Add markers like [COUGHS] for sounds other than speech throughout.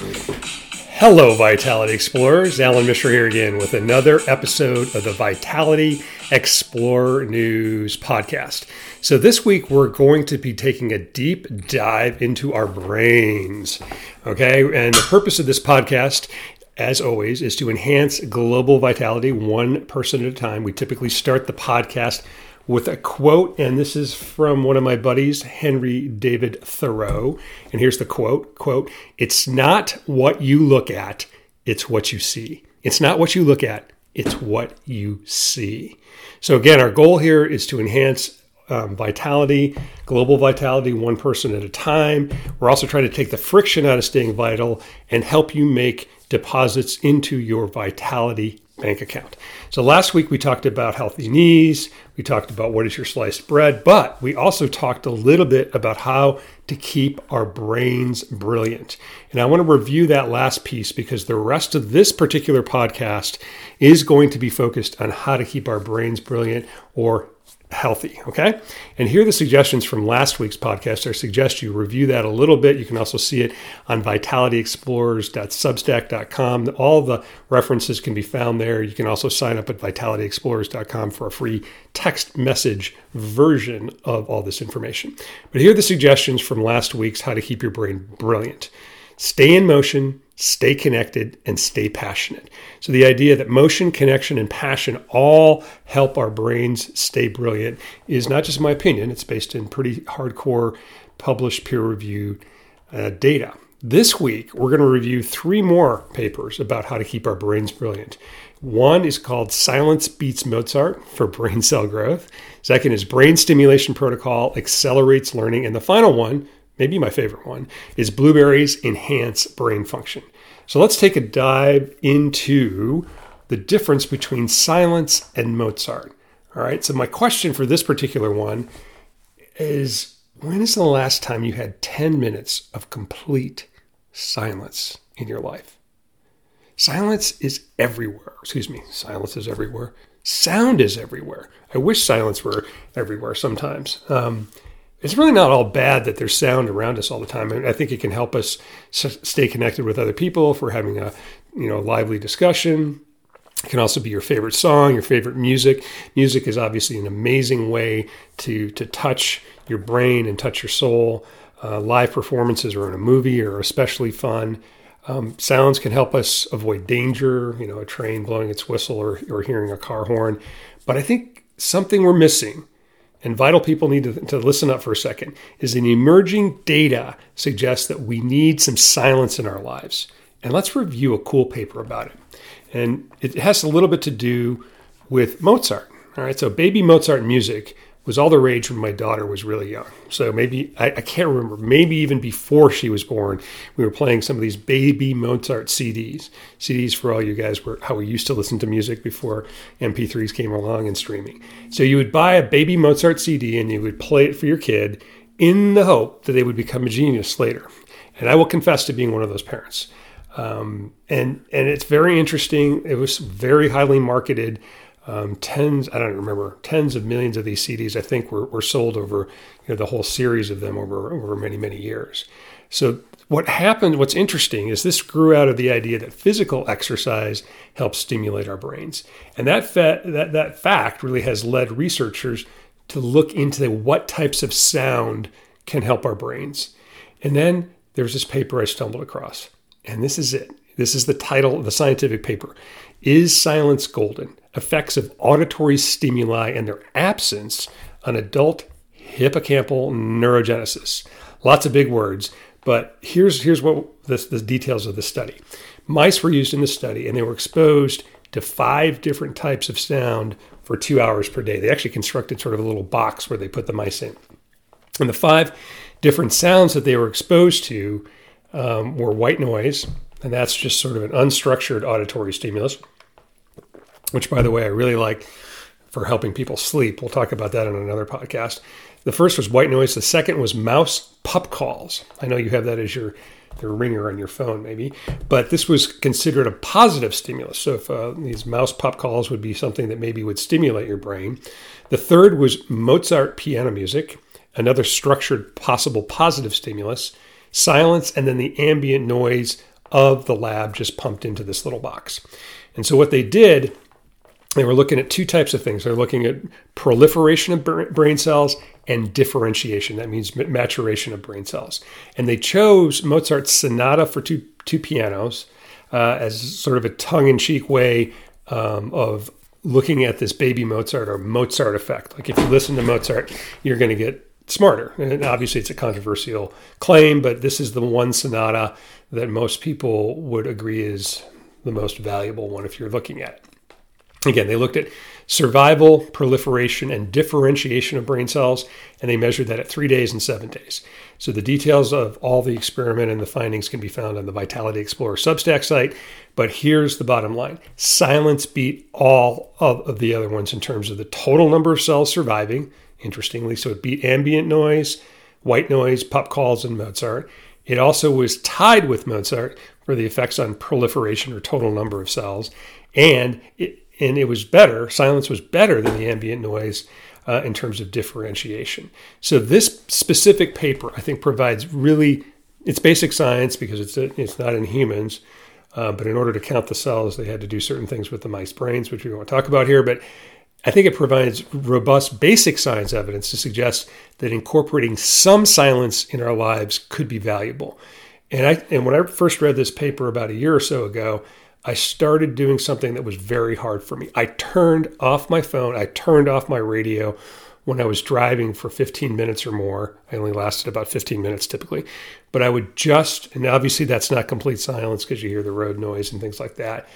Hello, Vitality Explorers. Alan Mishra here again with another episode of the Vitality Explorer News podcast. So, this week we're going to be taking a deep dive into our brains. Okay, and the purpose of this podcast as always, is to enhance global vitality one person at a time. We typically start the podcast with a quote, and this is from one of my buddies, Henry David Thoreau. And here's the quote: "Quote: It's not what you look at; it's what you see. It's not what you look at; it's what you see." So again, our goal here is to enhance um, vitality, global vitality, one person at a time. We're also trying to take the friction out of staying vital and help you make deposits into your vitality bank account. So last week we talked about healthy knees, we talked about what is your sliced bread, but we also talked a little bit about how to keep our brains brilliant. And I want to review that last piece because the rest of this particular podcast is going to be focused on how to keep our brains brilliant or healthy. Okay. And here are the suggestions from last week's podcast. I suggest you review that a little bit. You can also see it on vitalityexplorers.substack.com. All the references can be found there. You can also sign up at vitalityexplorers.com for a free text message version of all this information. But here are the suggestions from last week's How to Keep Your Brain Brilliant. Stay in motion, stay connected, and stay passionate. So, the idea that motion, connection, and passion all help our brains stay brilliant is not just my opinion, it's based in pretty hardcore, published, peer reviewed uh, data. This week, we're going to review three more papers about how to keep our brains brilliant. One is called Silence Beats Mozart for [LAUGHS] Brain Cell Growth. Second is Brain Stimulation Protocol Accelerates Learning. And the final one, maybe my favorite one, is blueberries enhance brain function. So let's take a dive into the difference between silence and Mozart. All right, so my question for this particular one is when is the last time you had 10 minutes of complete silence in your life? Silence is everywhere. Excuse me, silence is everywhere. Sound is everywhere. I wish silence were everywhere sometimes. Um, it's really not all bad that there's sound around us all the time. I, I think it can help us s- stay connected with other people if we're having a you know lively discussion. It can also be your favorite song, your favorite music. Music is obviously an amazing way to to touch your brain and touch your soul. Uh, live performances or in a movie are especially fun. Um, sounds can help us avoid danger, you know, a train blowing its whistle or, or hearing a car horn. But I think something we're missing and vital people need to, to listen up for a second, is an emerging data suggests that we need some silence in our lives. And let's review a cool paper about it. And it has a little bit to do with Mozart. All right, so baby Mozart music was all the rage when my daughter was really young. So maybe, I, I, can't remember, maybe even before she was born, we were playing some of these baby Mozart CDs. CDs for all you guys were how we used to listen to music before MP3s came along and streaming. So you would buy a baby Mozart CD and you would play it for your kid in the hope that they would become a genius later. And I will confess to being one of those parents. Um, and and it's very interesting. It was very highly marketed um, tens, I don't remember, tens of millions of these CDs, I think, were, were sold over you know, the whole series of them over, over many, many years. So, what happened, what's interesting is this grew out of the idea that physical exercise helps stimulate our brains. And that, fa- that, that fact really has led researchers to look into what types of sound can help our brains. And then there's this paper I stumbled across, and this is it. This is the title of the scientific paper Is Silence Golden? Effects of Auditory Stimuli and Their Absence on Adult Hippocampal Neurogenesis. Lots of big words, but here's, here's what the, the details of the study. Mice were used in the study and they were exposed to five different types of sound for two hours per day. They actually constructed sort of a little box where they put the mice in. And the five different sounds that they were exposed to um, were white noise, and that's just sort of an unstructured auditory stimulus, which, by the way, I really like for helping people sleep. We'll talk about that in another podcast. The first was white noise. The second was mouse pup calls. I know you have that as your the ringer on your phone, maybe, but this was considered a positive stimulus. So if uh, these mouse pup calls would be something that maybe would stimulate your brain. The third was Mozart piano music, another structured possible positive stimulus. Silence and then the ambient noise of the lab just pumped into this little box. And so what they did, they were looking at two types of things. They're looking at proliferation of brain cells and differentiation. That means maturation of brain cells. And they chose Mozart's Sonata for two, two pianos uh, as sort of a tongue in cheek way um, of looking at this baby Mozart or Mozart effect. Like if you listen to Mozart, you're going to get smarter. And obviously, it's a controversial claim, but this is the one sonata that most people would agree is the most valuable one if you're looking at it. Again, they looked at survival, proliferation, and differentiation of brain cells, and they measured that at three days and seven days. So the details of all the experiment and the findings can be found on the Vitality Explorer Substack site. But here's the bottom line silence beat all of, of the other ones in terms of the total number of cells surviving, interestingly. So it beat ambient noise, white noise, pup calls, and Mozart. It also was tied with Mozart for the effects on proliferation or total number of cells. And it, and it was better. Silence was better than the ambient noise uh, in terms of differentiation. So this specific paper, I think, provides really it's basic science because it's a, it's not in humans. Uh, but in order to count the cells, they had to do certain things with the mice brains, which we won't talk about here. But I think it provides robust basic science evidence to suggest that incorporating some silence in our lives could be valuable. And I and when I first read this paper about a year or so ago, I started doing something that was very hard for me. I turned off my phone, I turned off my radio when I was driving for 15 minutes or more. I only lasted about 15 minutes typically, but I would just, and obviously that's not complete silence because you hear the road noise and things like that,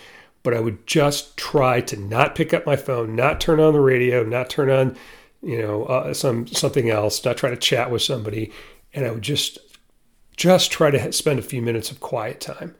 but I would just try to not pick up my phone, not turn on the radio, not turn on, you know, uh, some something else, not try to chat with somebody, and I would just just try to spend a few minutes of quiet time.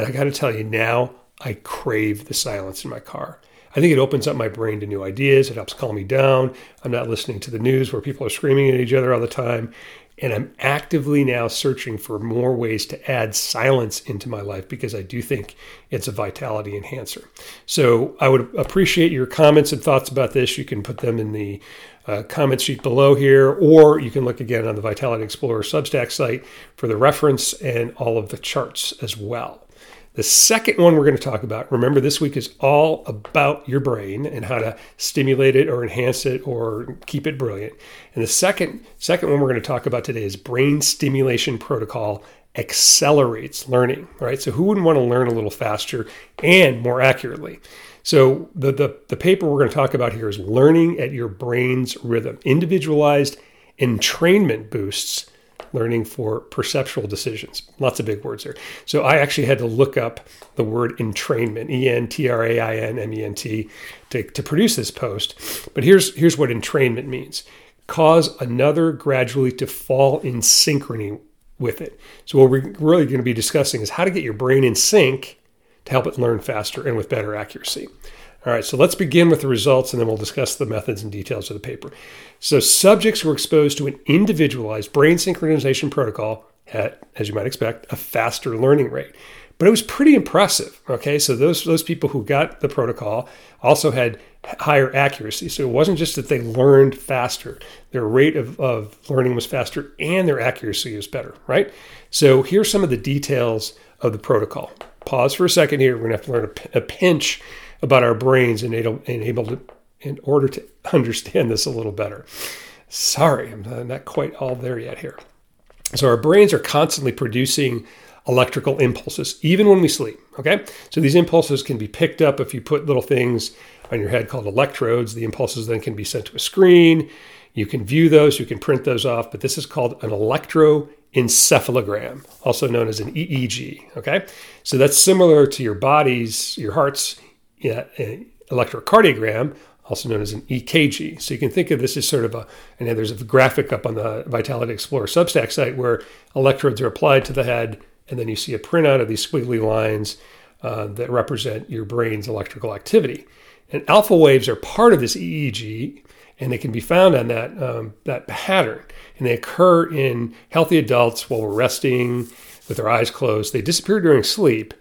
And I got to tell you now, I crave the silence in my car. I think it opens up my brain to new ideas. It helps calm me down. I'm not listening to the news where people are screaming at each other all the time. And I'm actively now searching for more ways to add silence into my life because I do think it's a vitality enhancer. So I would appreciate your comments and thoughts about this. You can put them in the uh, comment sheet below here, or you can look again on the Vitality Explorer Substack site for the reference and all of the charts as well. The second one we're going to talk about, remember, this week is all about your brain and how to stimulate it or enhance it or keep it brilliant. And the second second one we're going to talk about today is brain stimulation protocol accelerates learning. Right. So who wouldn't want to learn a little faster and more accurately? So the the, the paper we're going to talk about here is learning at your brain's rhythm, individualized entrainment boosts learning for perceptual decisions. Lots of big words there. So I actually had to look up the word entrainment, E N T R A I N M E N T, to, to produce this post. But here's, here's what entrainment means cause another gradually to fall in synchrony with it. So, what we're really going to be discussing is how to get your brain in sync to help it learn faster and with better accuracy. All right, so let's begin with the results and then we'll discuss the methods and details of the paper. So, subjects were exposed to an individualized brain synchronization protocol at, as you might expect, a faster learning rate. But it was pretty impressive. Okay, so those, those people who got the protocol also had higher accuracy. So it wasn't just that they learned faster, their rate of, of learning was faster and their accuracy was better, right? So here's some of the details of the protocol. Pause for a second here. We're going to have to learn a, a pinch about our brains and able, to, in order to [LAUGHS] understand this a little better. Sorry, I'm not quite all there yet here. So our brains are constantly producing electrical impulses, even when we sleep. Okay, so these impulses can be picked up if you put little things on your head called electrodes. The impulses then can be sent to a screen. You can view those, you can print those off, but this is called an electroencephalogram, also known as an EEG. Okay, so that's similar to your body's, your heart's yeah, electrocardiogram, also known as an EKG. So you can think of this as sort of a, and there's a graphic up on the Vitality Explorer Substack site where electrodes are applied to the head, and then you see a printout of these squiggly lines uh, that represent your brain's electrical activity. And alpha waves are part of this EEG, and they can be found on that um, that pattern. And they occur in healthy adults while we're resting with our eyes closed. They disappear during sleep,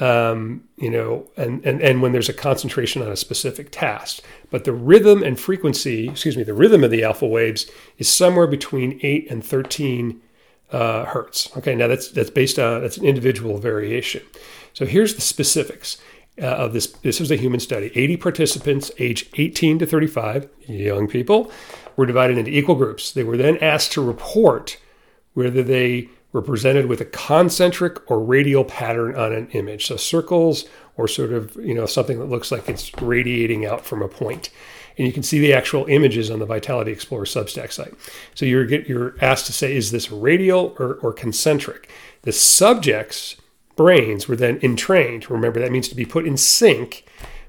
um, you know, and, and, and when there's a concentration on a specific task. But the rhythm and frequency, excuse me, the rhythm of the alpha waves is somewhere between 8 and 13 uh, hertz. Okay, now that's that's based on that's an individual variation. So here's the specifics uh, of this. This was a human study. 80 participants, age 18 to 35, young people, were divided into equal groups. They were then asked to report whether they were presented with a concentric or radial pattern on an image. So circles or sort of you know something that looks like it's radiating out from a point and you can see the actual images on the Vitality Explorer Substack site. So you're you're asked to say, is this radial or, or concentric? The subjects' brains were then entrained. Remember, that means to be put in sync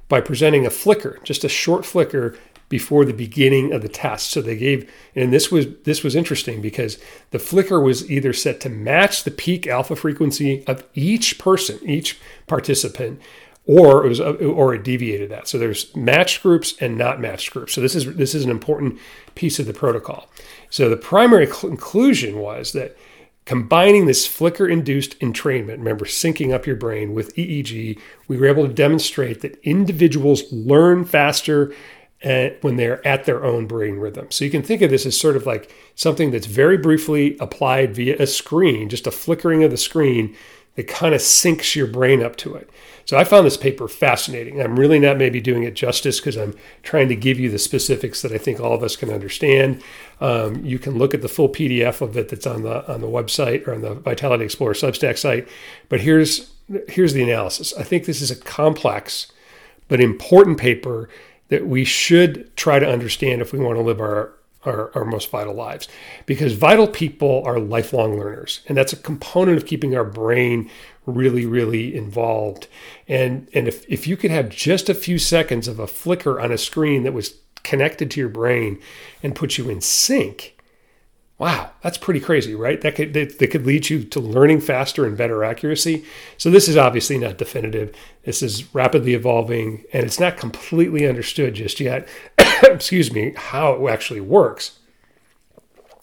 by presenting a flicker, just a short flicker before the beginning of the test. So they gave, and this was this was interesting because the flicker was either set to match the peak alpha frequency of each person, each participant, or it was or it deviated that. So there's matched groups and not matched groups. So this is this is an important piece of the protocol. So the primary conclusion was that combining this flicker induced entrainment, remember syncing up your brain with EEG, we were able to demonstrate that individuals learn faster uh, when they're at their own brain rhythm. So you can think of this as sort of like something that's very briefly applied via a screen, just a flickering of the screen that kind of syncs your brain up to it. So I found this paper fascinating. I'm really not maybe doing it justice because I'm trying to give you the specifics that I think all of us can understand. Um, you can look at the full PDF of it that's on the on the website or on the Vitality Explorer Substack site. But here's here's the analysis. I think this is a complex but important paper that we should try to understand if we want to live our our, our, most vital lives. Because vital people are lifelong learners and that's a component of keeping our brain really really involved. And and if, if you could have just a few seconds of a flicker on a screen that was connected to your brain and put you in sync wow that's pretty crazy right? That could that, that could lead you to learning faster and better accuracy. So this is obviously not definitive. This is rapidly evolving and it's not completely understood just yet [COUGHS] excuse me, how it actually works.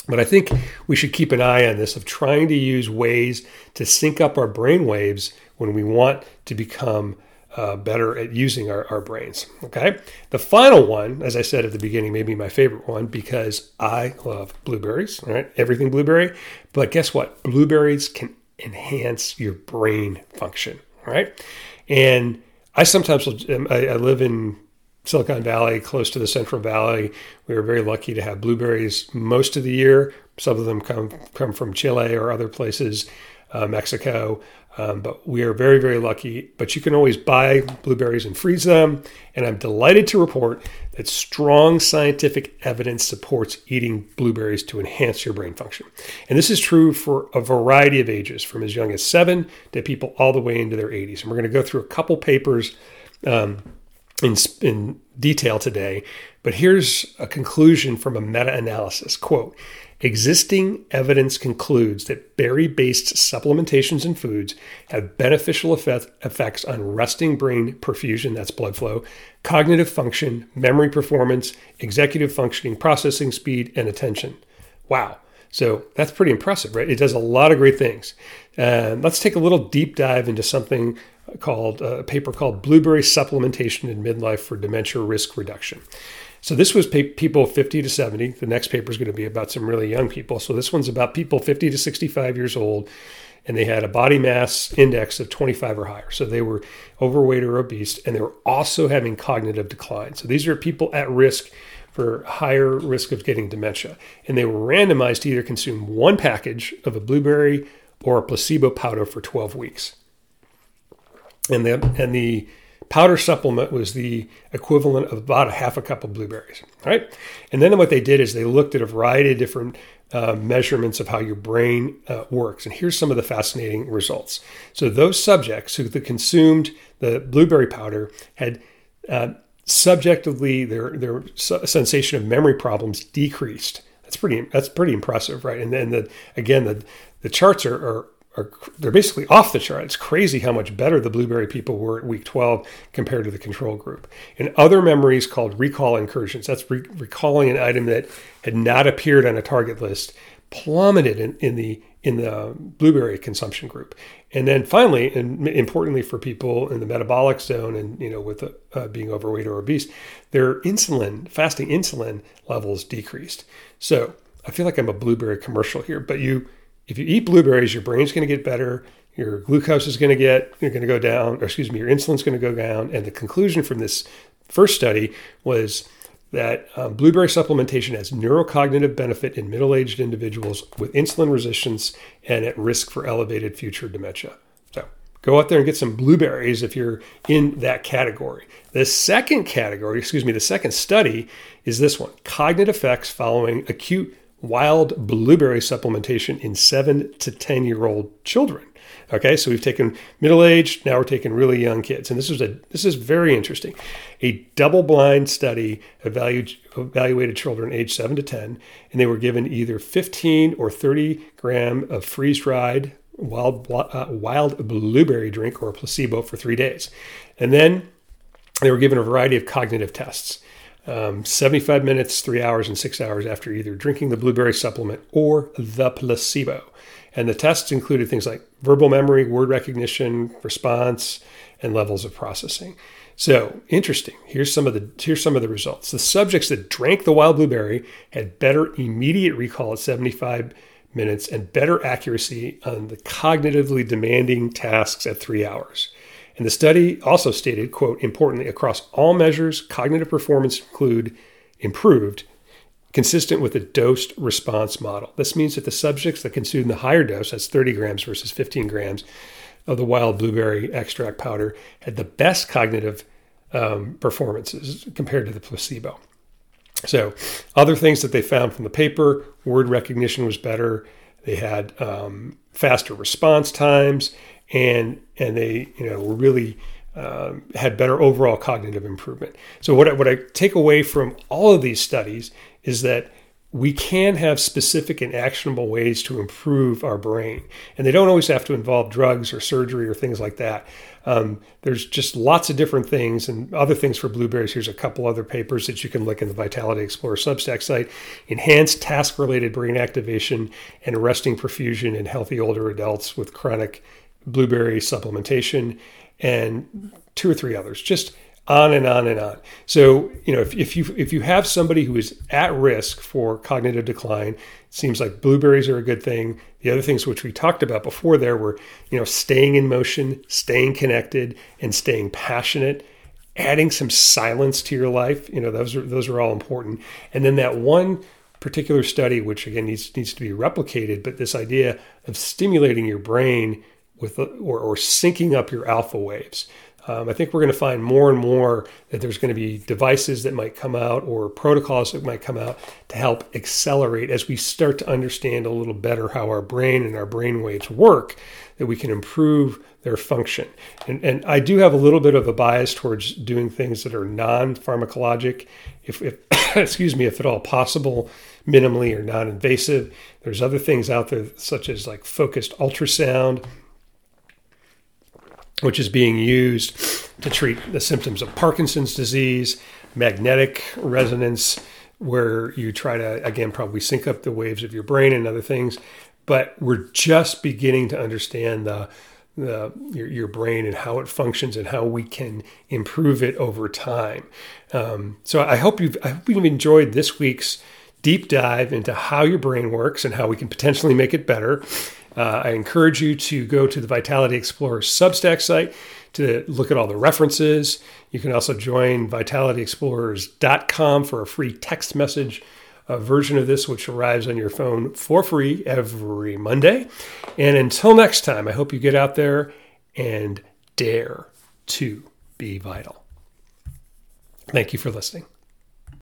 But I think we should keep an eye on this of trying to use ways to sync up our brain waves when we want to become uh, better at using our, our brains. Okay. The final one, as I said at the beginning, maybe my favorite one because I love blueberries, right? Everything blueberry. But guess what? Blueberries can enhance your brain function, right? And I sometimes, I, I live in Silicon Valley, close to the Central Valley. We are very lucky to have blueberries most of the year. Some of them come come from Chile or other places, uh, Mexico. Um, but we are very, very lucky. But you can always buy blueberries and freeze them. And I'm delighted to report that strong scientific evidence supports eating blueberries to enhance your brain function. And this is true for a variety of ages, from as young as seven to people all the way into their 80s. And we're going to go through a couple papers. Um, in, in detail today, but here's a conclusion from a meta analysis. Quote Existing evidence concludes that berry based supplementations and foods have beneficial effect, effects on resting brain perfusion, that's blood flow, cognitive function, memory performance, executive functioning, processing speed, and attention. Wow. So that's pretty impressive, right? It does a lot of great things. Uh, let's take a little deep dive into something called uh, a paper called Blueberry Supplementation in Midlife for Dementia Risk Reduction. So this was people 50 to 70. The next paper is going to be about some really young people. So this one's about people 50 to 65 years old, and they had a body mass index of 25 or higher. So they were overweight or obese, and they were also having cognitive decline. So these are people at risk for higher risk of getting dementia. And they were randomized to either consume one package of a blueberry or a placebo powder for 12 weeks and the and the powder supplement was the equivalent of about a half a cup of blueberries. Right, and then what they did is they looked at a variety of different uh, measurements of how your brain uh, works. And here's some of the fascinating results. So those subjects who consumed the blueberry powder had uh, subjectively their their sensation of memory problems decreased. That's pretty that's pretty impressive, right? And then the again the the charts are, are are they're basically off the chart. It's crazy how much better the blueberry people were at week 12 compared to the control group. And other memories called recall incursions, that's re- recalling an item that had not appeared on a target list, plummeted in, in the in the blueberry consumption group. And then finally, and importantly for people in the metabolic zone and you know with uh, being overweight or obese, their insulin fasting insulin levels decreased. So I feel like I'm a blueberry commercial here, but you if you eat blueberries, your brain's going to get better, your glucose is going to get, you're going to go down, or excuse me, your insulin's going to go down. And the conclusion from this first study was that um, blueberry supplementation has neurocognitive benefit in middle aged individuals with insulin resistance and at risk for elevated future dementia. So go out there and get some blueberries if you're in that category. The second category, excuse me, the second study is this one cognitive effects following acute wild blueberry supplementation in seven to 10 year old children. Okay, so we've taken middle aged, now we're taking really young kids, and this is a this is very interesting. A double blind study evaluated, evaluated children aged seven to ten, and they were given either 15 or 30 gram of freeze dried wild uh, wild blueberry drink or placebo for three days, and then they were given a variety of cognitive tests. Um, 75 minutes, three hours, and six hours after either drinking the blueberry supplement or the placebo. And the tests included things like verbal memory, word recognition, response, and levels of processing. So interesting. Here's some of the here's some of the results. The subjects that drank the wild blueberry had better immediate recall at 75 minutes and better accuracy on the cognitively demanding tasks at three hours. And the study also stated, quote, importantly, across all measures, cognitive performance include improved consistent with the dosed response model. This means that the subjects that consumed the higher dose, that's 30 grams versus 15 grams of the wild blueberry extract powder, had the best cognitive um, performances compared to the placebo. So, other things that they found from the paper word recognition was better. They had um, faster response times, and and they you know were really um, had better overall cognitive improvement. So what I, what I take away from all of these studies is that we can have specific and actionable ways to improve our brain. And they don't always have to involve drugs or surgery or things like that. Um, there's just lots of different things and other things for blueberries. Here's a couple other papers that you can look in the Vitality Explorer Substack site. Enhanced task related brain activation and resting perfusion in healthy older adults with chronic blueberry supplementation, and two or three others. Just on and on and on. So, you know, if, if you if you have somebody who is at risk for cognitive decline, it seems like blueberries are a good thing. The other things which we talked about before there were, you know, staying in motion, staying connected, and staying passionate. Adding some silence to your life, you know, those are those are all important. And then that one particular study, which again needs needs to be replicated, but this idea of stimulating your brain with or, or syncing up your alpha waves. Um, I think we're going to find more and more that there's going to be devices that might come out or protocols that might come out to help accelerate as we start to understand a little better how our brain and our brain waves work, that we can improve their function. And, and I do have a little bit of a bias towards doing things that are non pharmacologic, if, if [COUGHS] excuse me, if at all possible, minimally or non invasive. There's other things out there, such as like focused ultrasound which is being used to treat the symptoms of Parkinson's disease, magnetic resonance, where you try to, again, probably sync up the waves of your brain and other things. But we're just beginning to understand the, the your, your brain and how it functions and how we can improve it over time. Um, so I hope you've I hope you've enjoyed this week's deep dive into how your brain works and how we can potentially make it better. Uh, I encourage you to go to the Vitality Explorer Substack site to look at all the references. You can also join vitalityexplorers.com for a free text message a version of this, which arrives on your phone for free every Monday. And until next time, I hope you get out there and dare to be vital. Thank you for listening.